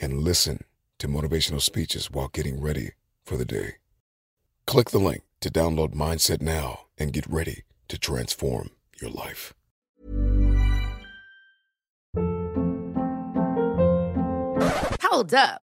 and listen to motivational speeches while getting ready for the day. Click the link to download Mindset now and get ready to transform your life. Hold up.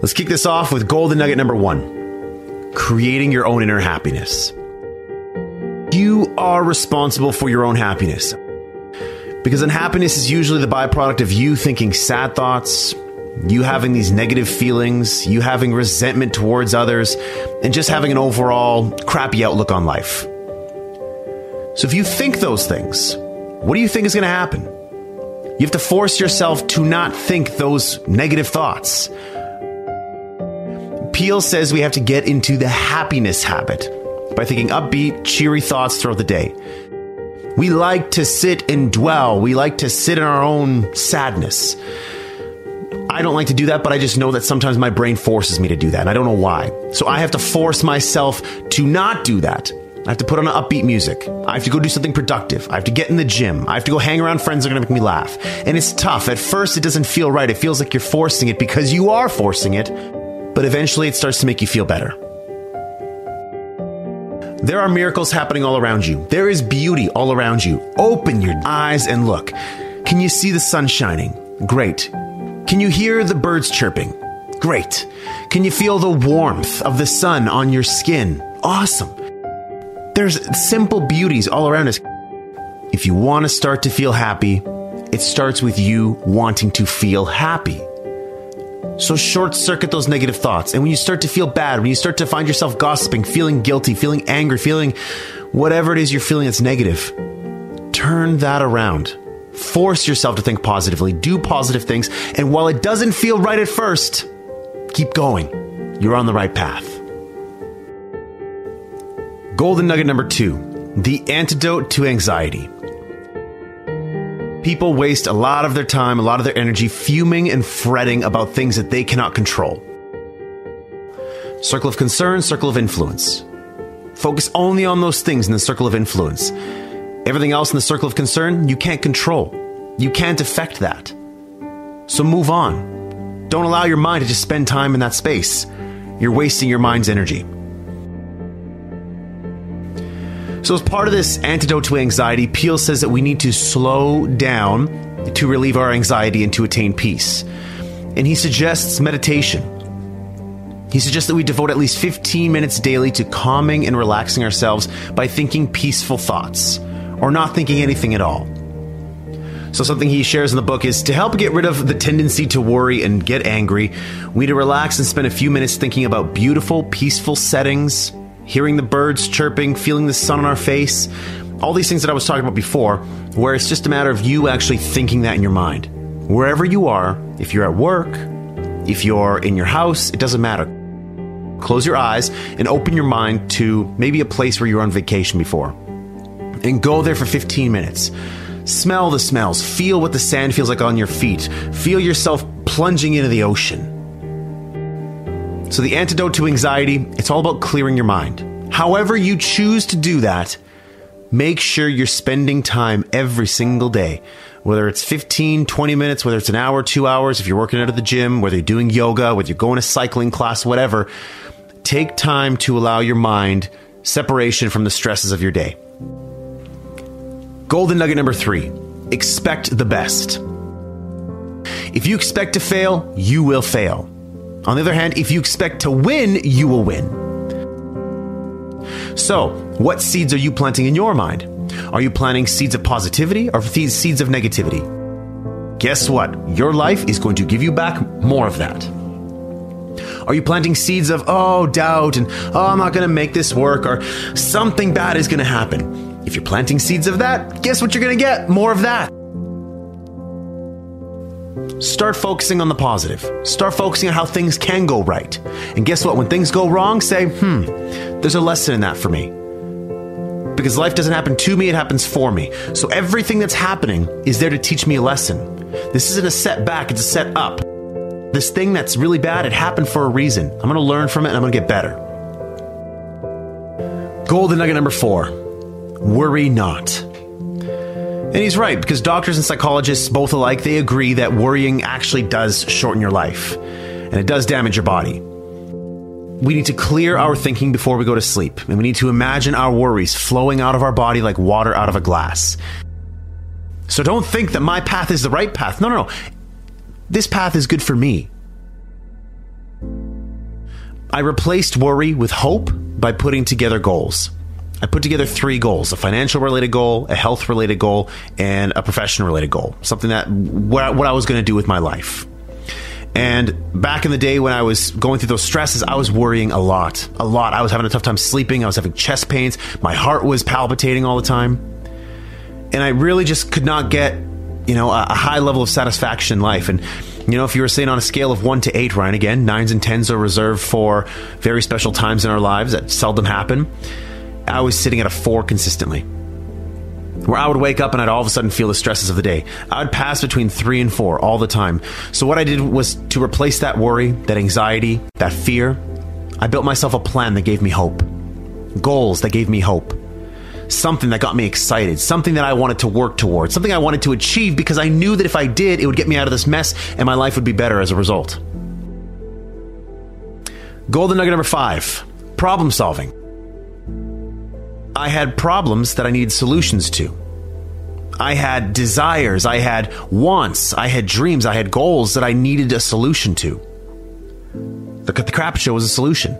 Let's kick this off with golden nugget number one creating your own inner happiness. You are responsible for your own happiness. Because unhappiness is usually the byproduct of you thinking sad thoughts, you having these negative feelings, you having resentment towards others, and just having an overall crappy outlook on life. So if you think those things, what do you think is going to happen? You have to force yourself to not think those negative thoughts. Peale says we have to get into the happiness habit by thinking upbeat, cheery thoughts throughout the day. We like to sit and dwell. We like to sit in our own sadness. I don't like to do that, but I just know that sometimes my brain forces me to do that, and I don't know why. So I have to force myself to not do that. I have to put on upbeat music. I have to go do something productive. I have to get in the gym. I have to go hang around friends that are going to make me laugh. And it's tough. At first, it doesn't feel right. It feels like you're forcing it because you are forcing it, but eventually it starts to make you feel better. There are miracles happening all around you. There is beauty all around you. Open your eyes and look. Can you see the sun shining? Great. Can you hear the birds chirping? Great. Can you feel the warmth of the sun on your skin? Awesome. There's simple beauties all around us. If you want to start to feel happy, it starts with you wanting to feel happy. So short circuit those negative thoughts. And when you start to feel bad, when you start to find yourself gossiping, feeling guilty, feeling angry, feeling whatever it is you're feeling that's negative, turn that around. Force yourself to think positively, do positive things. And while it doesn't feel right at first, keep going. You're on the right path. Golden nugget number two the antidote to anxiety. People waste a lot of their time, a lot of their energy fuming and fretting about things that they cannot control. Circle of concern, circle of influence. Focus only on those things in the circle of influence. Everything else in the circle of concern, you can't control. You can't affect that. So move on. Don't allow your mind to just spend time in that space. You're wasting your mind's energy. So, as part of this antidote to anxiety, Peale says that we need to slow down to relieve our anxiety and to attain peace. And he suggests meditation. He suggests that we devote at least 15 minutes daily to calming and relaxing ourselves by thinking peaceful thoughts or not thinking anything at all. So, something he shares in the book is to help get rid of the tendency to worry and get angry, we need to relax and spend a few minutes thinking about beautiful, peaceful settings, hearing the birds chirping, feeling the sun on our face, all these things that I was talking about before, where it's just a matter of you actually thinking that in your mind. Wherever you are, if you're at work, if you're in your house, it doesn't matter. Close your eyes and open your mind to maybe a place where you were on vacation before. And go there for 15 minutes. Smell the smells, feel what the sand feels like on your feet, feel yourself plunging into the ocean. So, the antidote to anxiety, it's all about clearing your mind. However, you choose to do that, make sure you're spending time every single day. Whether it's 15, 20 minutes, whether it's an hour, two hours, if you're working out at the gym, whether you're doing yoga, whether you're going to cycling class, whatever, take time to allow your mind separation from the stresses of your day. Golden nugget number three expect the best. If you expect to fail, you will fail. On the other hand, if you expect to win, you will win. So, what seeds are you planting in your mind? Are you planting seeds of positivity or seeds of negativity? Guess what? Your life is going to give you back more of that. Are you planting seeds of, oh, doubt and, oh, I'm not going to make this work or something bad is going to happen? If you're planting seeds of that, guess what you're going to get? More of that. Start focusing on the positive. Start focusing on how things can go right. And guess what? When things go wrong, say, hmm, there's a lesson in that for me. Because life doesn't happen to me, it happens for me. So everything that's happening is there to teach me a lesson. This isn't a setback, it's a set up. This thing that's really bad, it happened for a reason. I'm to learn from it and I'm to get better. Golden nugget number four worry not. And he's right, because doctors and psychologists, both alike, they agree that worrying actually does shorten your life, and it does damage your body. We need to clear our thinking before we go to sleep, and we need to imagine our worries flowing out of our body like water out of a glass. So don't think that my path is the right path. No, no, no. This path is good for me. I replaced worry with hope by putting together goals. I put together three goals a financial related goal, a health related goal, and a profession related goal. Something that what, I was going to do with my life. And back in the day when I was going through those stresses, I was worrying a lot. A lot. I was having a tough time sleeping. I was having chest pains. My heart was palpitating all the time. And I really just could not get, you know, a high level of satisfaction in life. And, you know, if you were saying on a scale of one to eight, Ryan, again, nines and tens are reserved for very special times in our lives that seldom happen. I was sitting at a four consistently. Where I would wake up and I'd all of a sudden feel the stresses of the day. I would pass between three and four all the time. So, what I did was to replace that worry, that anxiety, that fear, I built myself a plan that gave me hope, goals that gave me hope, something that got me excited, something that I wanted to work towards, something I wanted to achieve because I knew that if I did, it would get me out of this mess and my life would be better as a result. Golden nugget number five problem solving. I had problems that I needed solutions to. I had desires, I had wants, I had dreams, I had goals that I needed a solution to. The, the crap show was a solution.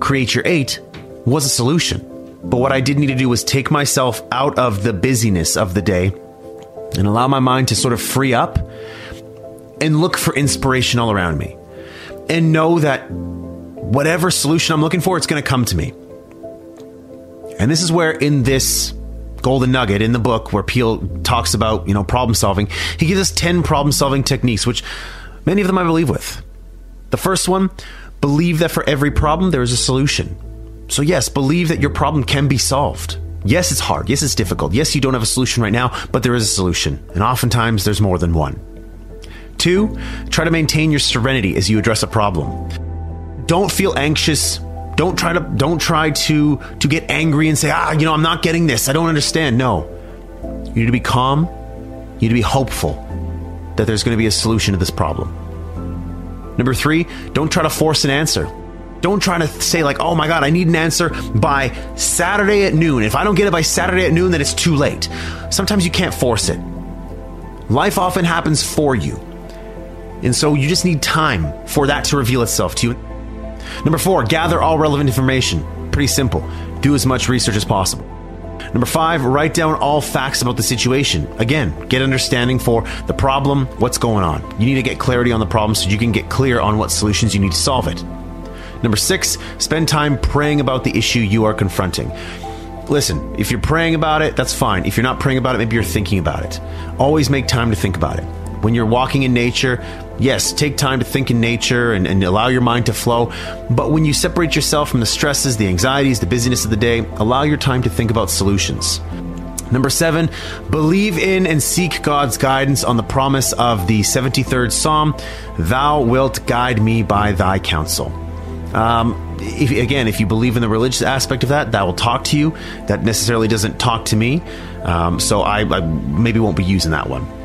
Create Your Eight was a solution. But what I did need to do was take myself out of the busyness of the day and allow my mind to sort of free up and look for inspiration all around me. And know that whatever solution I'm looking for, it's going to come to me. And this is where in this golden nugget in the book where Peale talks about, you know, problem solving, he gives us 10 problem solving techniques, which many of them I believe with. The first one, believe that for every problem there is a solution. So yes, believe that your problem can be solved. Yes, it's hard. Yes, it's difficult. Yes, you don't have a solution right now, but there is a solution. And oftentimes there's more than one. Two, try to maintain your serenity as you address a problem Don't feel anxious. Don't try to don't try to to get angry and say, "Ah, you know, I'm not getting this. I don't understand." No. You need to be calm. You need to be hopeful that there's going to be a solution to this problem. Number 3, don't try to force an answer. Don't try to say like, "Oh my god, I need an answer by Saturday at noon. If I don't get it by Saturday at noon, then it's too late." Sometimes you can't force it. Life often happens for you. And so you just need time for that to reveal itself to you. Number four, gather all relevant information. Pretty simple. Do as much research as possible. Number five, write down all facts about the situation. Again, get understanding for the problem, what's going on. You need to get clarity on the problem so you can get clear on what solutions you need to solve it. Number six, spend time praying about the issue you are confronting. Listen, if you're praying about it, that's fine. If you're not praying about it, maybe you're thinking about it. Always make time to think about it. When you're walking in nature, yes, take time to think in nature and, and, allow your mind to flow. But when you separate yourself from the stresses, the anxieties, the busyness of the day, allow your time to think about solutions. Number seven, believe in and seek God's guidance on the promise of the 73rd Psalm Thou wilt guide me by thy counsel. Um, if, again, if you believe in the religious aspect of that, that will talk to you. That necessarily doesn't talk to me. Um, so I, I maybe won't be using that one.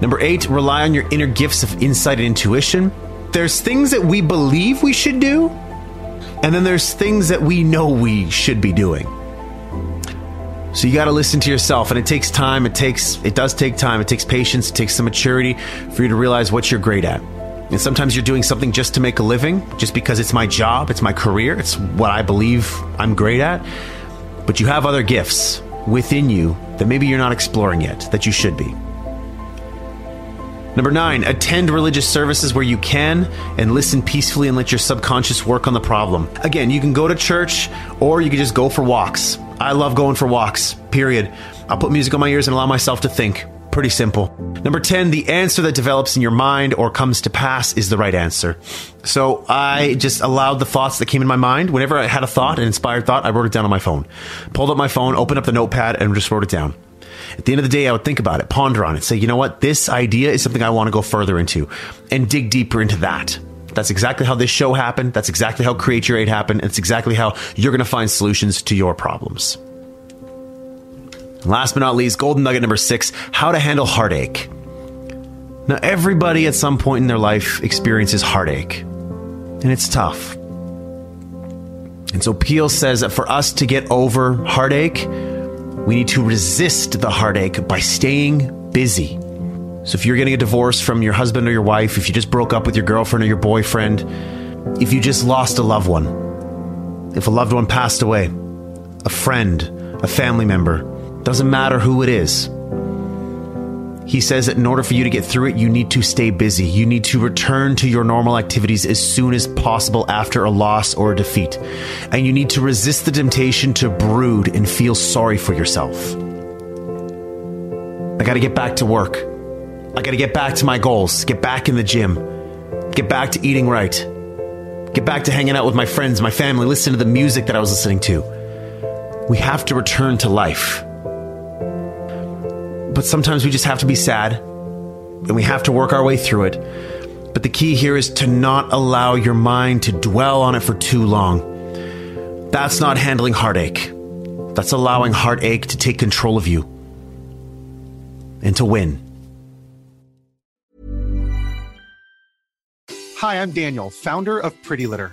Number eight, rely on your inner gifts of insight and intuition. There's things that we believe we should do, and then there's things that we know we should be doing. So you got to listen to yourself, and it takes time. It takes it does take time. It takes patience. It takes some maturity for you to realize what you're great at. And sometimes you're doing something just to make a living, just because it's my job, it's my career, it's what I believe I'm great at. But you have other gifts within you that maybe you're not exploring yet, that you should be. Number nine, attend religious services where you can and listen peacefully and let your subconscious work on the problem. Again, you can go to church or you can just go for walks. I love going for walks, period. I'll put music on my ears and allow myself to think. Pretty simple. Number 10, the answer that develops in your mind or comes to pass is the right answer. So I just allowed the thoughts that came in my mind. Whenever I had a thought, an inspired thought, I wrote it down on my phone. Pulled up my phone, opened up the notepad, and just wrote it down. At the end of the day, I would think about it, ponder on it, say, you know what, this idea is something I want to go further into and dig deeper into that. That's exactly how this show happened. That's exactly how Create Your Eight happened. It's exactly how you're going to find solutions to your problems. Last but not least, golden nugget number six how to handle heartache. Now, everybody at some point in their life experiences heartache, and it's tough. And so Peale says that for us to get over heartache, we need to resist the heartache by staying busy. So if you're getting a divorce from your husband or your wife, if you just broke up with your girlfriend or your boyfriend, if you just lost a loved one, if a loved one passed away, a friend, a family member, doesn't matter who it is. He says that in order for you to get through it, you need to stay busy. You need to return to your normal activities as soon as possible after a loss or a defeat. And you need to resist the temptation to brood and feel sorry for yourself. I gotta get back to work. I gotta get back to my goals, get back in the gym, get back to eating right, get back to hanging out with my friends, my family, listen to the music that I was listening to. We have to return to life. But sometimes we just have to be sad and we have to work our way through it. But the key here is to not allow your mind to dwell on it for too long. That's not handling heartache. That's allowing heartache to take control of you and to win. Hi, I'm Daniel, founder of Pretty Litter.